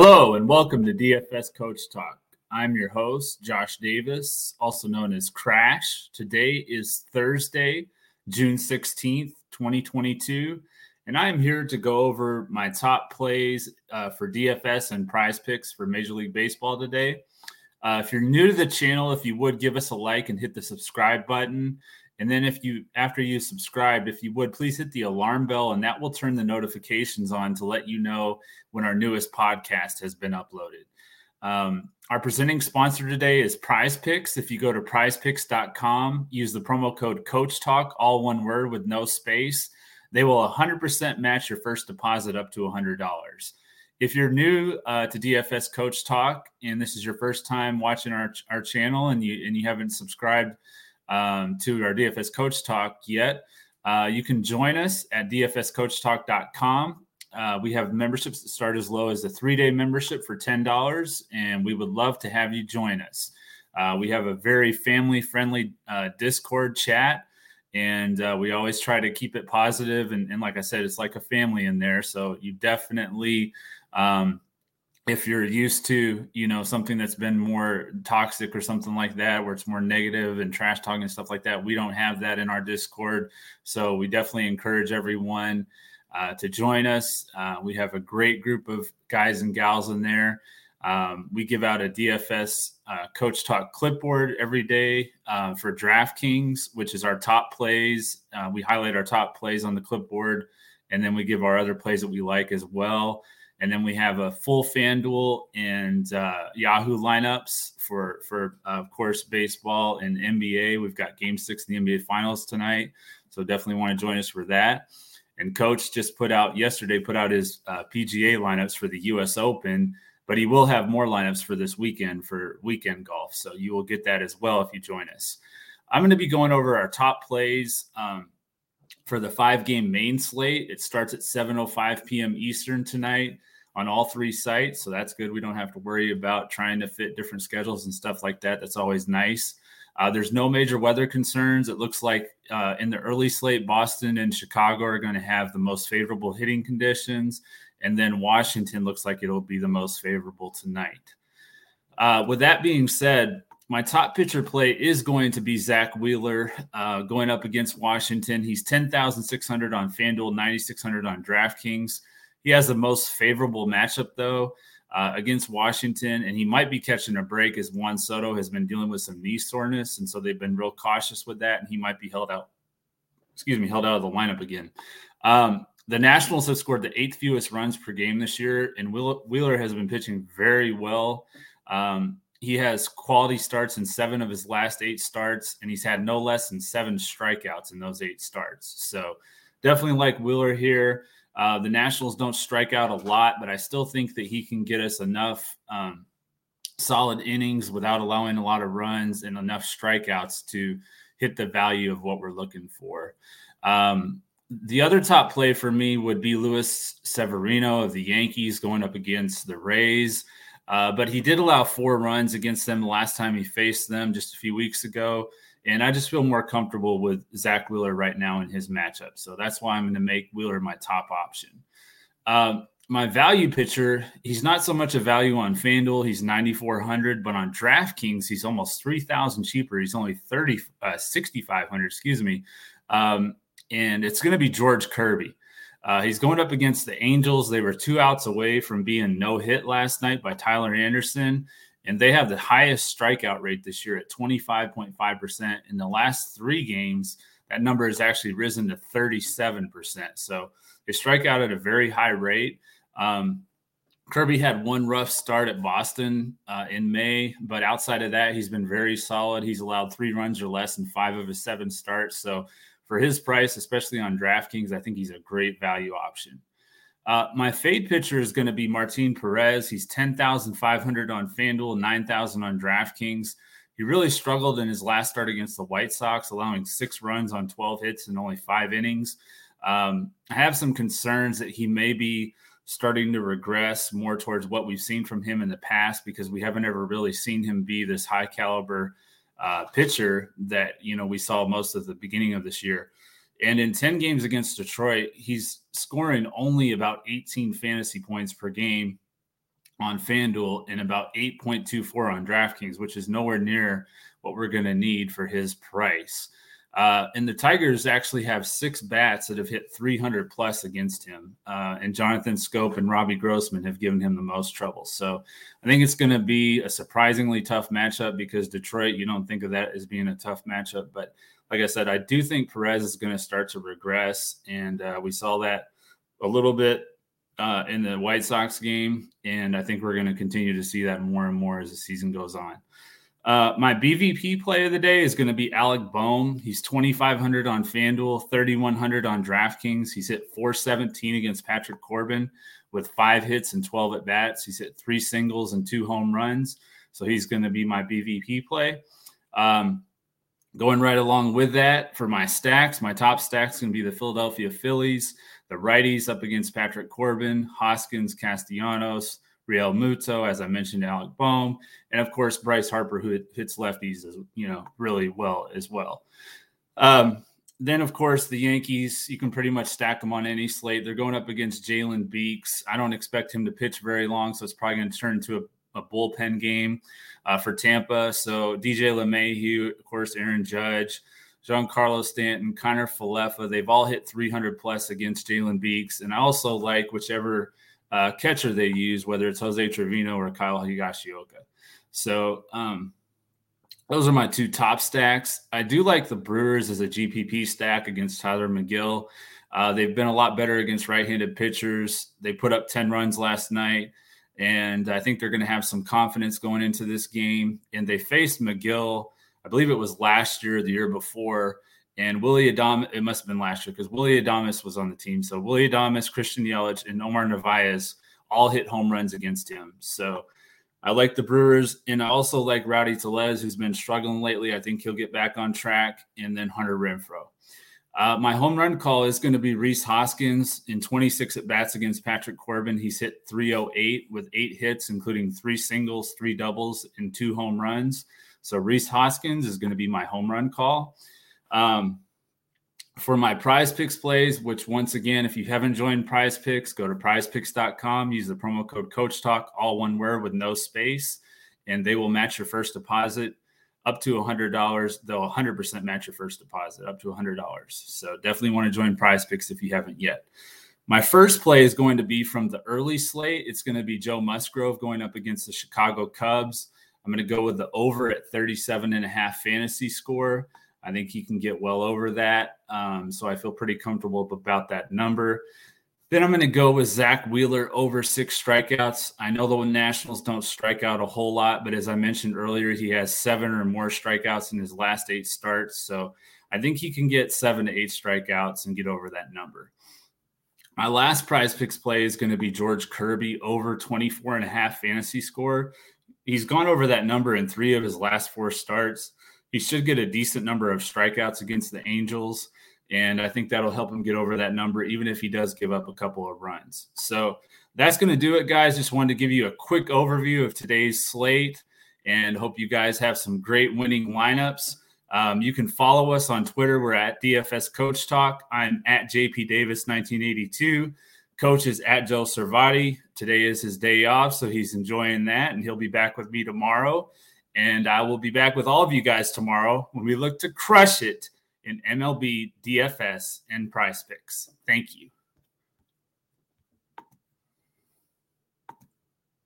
Hello, and welcome to DFS Coach Talk. I'm your host, Josh Davis, also known as Crash. Today is Thursday, June 16th, 2022, and I am here to go over my top plays uh, for DFS and prize picks for Major League Baseball today. Uh, if you're new to the channel, if you would give us a like and hit the subscribe button. And then if you after you subscribed, if you would please hit the alarm bell and that will turn the notifications on to let you know when our newest podcast has been uploaded. Um, our presenting sponsor today is Prize Picks. If you go to prizepicks.com, use the promo code Coach Talk, all one word with no space. They will 100% match your first deposit up to $100. If you're new uh, to DFS Coach Talk and this is your first time watching our, our channel and you and you haven't subscribed um, to our DFS Coach Talk yet, uh, you can join us at dfscoachtalk.com. Uh, we have memberships that start as low as a three day membership for $10, and we would love to have you join us. Uh, we have a very family friendly uh, Discord chat, and uh, we always try to keep it positive. And, and, like I said, it's like a family in there. So you definitely um, if you're used to you know something that's been more toxic or something like that where it's more negative and trash talking and stuff like that we don't have that in our discord. So we definitely encourage everyone uh, to join us. Uh, we have a great group of guys and gals in there. Um, we give out a dfs uh, coach talk clipboard every day uh, for draftkings which is our top plays. Uh, we highlight our top plays on the clipboard and then we give our other plays that we like as well and then we have a full FanDuel and uh, Yahoo lineups for, for uh, of course, baseball and NBA. We've got Game Six in the NBA Finals tonight, so definitely want to join us for that. And Coach just put out yesterday, put out his uh, PGA lineups for the U.S. Open, but he will have more lineups for this weekend for weekend golf. So you will get that as well if you join us. I'm going to be going over our top plays. Um, for the five game main slate. It starts at 7:05 p.m. Eastern tonight on all three sites, so that's good. We don't have to worry about trying to fit different schedules and stuff like that. That's always nice. Uh, there's no major weather concerns. It looks like uh, in the early slate, Boston and Chicago are going to have the most favorable hitting conditions, and then Washington looks like it'll be the most favorable tonight. Uh, with that being said, my top pitcher play is going to be Zack Wheeler uh, going up against Washington. He's 10,600 on FanDuel, 9,600 on DraftKings. He has the most favorable matchup, though, uh, against Washington, and he might be catching a break as Juan Soto has been dealing with some knee soreness. And so they've been real cautious with that, and he might be held out, excuse me, held out of the lineup again. Um, the Nationals have scored the eighth fewest runs per game this year, and Wheeler has been pitching very well. Um, he has quality starts in seven of his last eight starts, and he's had no less than seven strikeouts in those eight starts. So definitely like Wheeler here. Uh, the Nationals don't strike out a lot, but I still think that he can get us enough um, solid innings without allowing a lot of runs and enough strikeouts to hit the value of what we're looking for. Um, the other top play for me would be Luis Severino of the Yankees going up against the Rays. Uh, but he did allow four runs against them the last time he faced them just a few weeks ago. And I just feel more comfortable with Zack Wheeler right now in his matchup. So that's why I'm going to make Wheeler my top option. Um, my value pitcher, he's not so much a value on FanDuel. He's 9,400, but on DraftKings, he's almost 3,000 cheaper. He's only 30, uh, 6,500, excuse me. Um, and it's going to be George Kirby. Uh, he's going up against the Angels. They were two outs away from being no hit last night by Tyler Anderson, and they have the highest strikeout rate this year at 25.5%. In the last three games, that number has actually risen to 37%. So they strike out at a very high rate. Um, Kirby had one rough start at Boston uh, in May, but outside of that, he's been very solid. He's allowed three runs or less in five of his seven starts. So for his price, especially on DraftKings, I think he's a great value option. Uh, my fade pitcher is going to be Martin Perez. He's 10,500 on FanDuel, 9,000 on DraftKings. He really struggled in his last start against the White Sox, allowing six runs on 12 hits in only five innings. Um, I have some concerns that he may be starting to regress more towards what we've seen from him in the past because we haven't ever really seen him be this high caliber uh, pitcher that you know we saw most of the beginning of this year. And in 10 games against Detroit, he's scoring only about 18 fantasy points per game. on FanDuel and about 8.24 on DraftKings, which is nowhere near what we're going to need for his price. Uh, and the Tigers actually have six bats that have hit 300 plus against him. Uh, and Jonathan Schoop and Robbie Grossman have given him the most trouble. So I think it's going to be a surprisingly tough matchup because Detroit, you don't think of that as being a tough matchup. But like I said, I do think Perez is going to start to regress. And uh, we saw that a little bit uh, in the White Sox game. And I think we're going to continue to see that more and more as the season goes on. Uh, my BVP play of the day is going to be Alec Bohm. He's 2,500 on FanDuel, 3,100 on DraftKings. He's hit 417 against Patrick Corbin with five hits and 12 at bats. He's hit three singles and two home runs. So he's going to be my BVP play. Um, going right along with that for my stacks, my top stacks going to be the Philadelphia Phillies, the righties up against Patrick Corbin, Hoskins, Castellanos, Realmuto, as I mentioned, Alec Bohm, and of course Bryce Harper, who hits lefties, as you know, really well as well. Um, then, of course, the Yankees, you can pretty much stack them on any slate. They're going up against Jalen Beeks. I don't expect him to pitch very long, so it's probably going to turn into a, a bullpen game uh, for Tampa. So DJ LeMahieu, of course, Aaron Judge, Giancarlo Stanton, Kiner Falefa, they've all hit 300 plus against Jalen Beeks. And I also like whichever – uh, catcher they use, whether it's Jose Trevino or Kyle Higashioka. So um, those are my two top stacks. I do like the Brewers as a GPP stack against Tyler Megill. Uh, they've been a lot better against right-handed pitchers. They put up 10 runs last night, and I think they're going to have some confidence going into this game. And they faced Megill, I believe it was last year, the year before, and Willy Adames, it must have been last year because Willy Adames was on the team. So Willy Adames, Christian Yelich, and Omar Narvaez all hit home runs against him. So I like the Brewers, and I also like Rowdy Tellez, who's been struggling lately. I think he'll get back on track, and then Hunter Renfroe. Uh, my home run call is going to be Rhys Hoskins in 26 at bats against Patrick Corbin. He's hit 308 with eight hits, including three singles, three doubles, and two home runs. So Rhys Hoskins is going to be my home run call. Um, for my prize picks plays, which once again, if you haven't joined prize picks, go to prizepicks.com, use the promo code coach talk, all one word with no space, and they will match your first deposit up to $100. They'll 100% match your first deposit up to $100. So definitely want to join prize picks if you haven't yet. My first play is going to be from the early slate. It's going to be Joe Musgrove going up against the Chicago Cubs. I'm going to go with the over at 37 and a half fantasy score. I think he can get well over that. Um, so I feel pretty comfortable about that number. Then I'm going to go with Zack Wheeler over six strikeouts. I know the Nationals don't strike out a whole lot, but as I mentioned earlier, he has seven or more strikeouts in his last eight starts. So I think he can get seven to eight strikeouts and get over that number. My last prize picks play is going to be George Kirby over 24 and a half fantasy score. He's gone over that number in three of his last four starts he should get a decent number of strikeouts against the Angels. And I think that'll help him get over that number, even if he does give up a couple of runs. So that's going to do it, guys. Just wanted to give you a quick overview of today's slate and hope you guys have some great winning lineups. Um, you can follow us on Twitter. We're at DFS Coach Talk. I'm at JP Davis 1982. Coach is at Joe Servati. Today is his day off, so he's enjoying that, and he'll be back with me tomorrow. And I will be back with all of you guys tomorrow when we look to crush it in MLB, DFS, and prize picks. Thank you.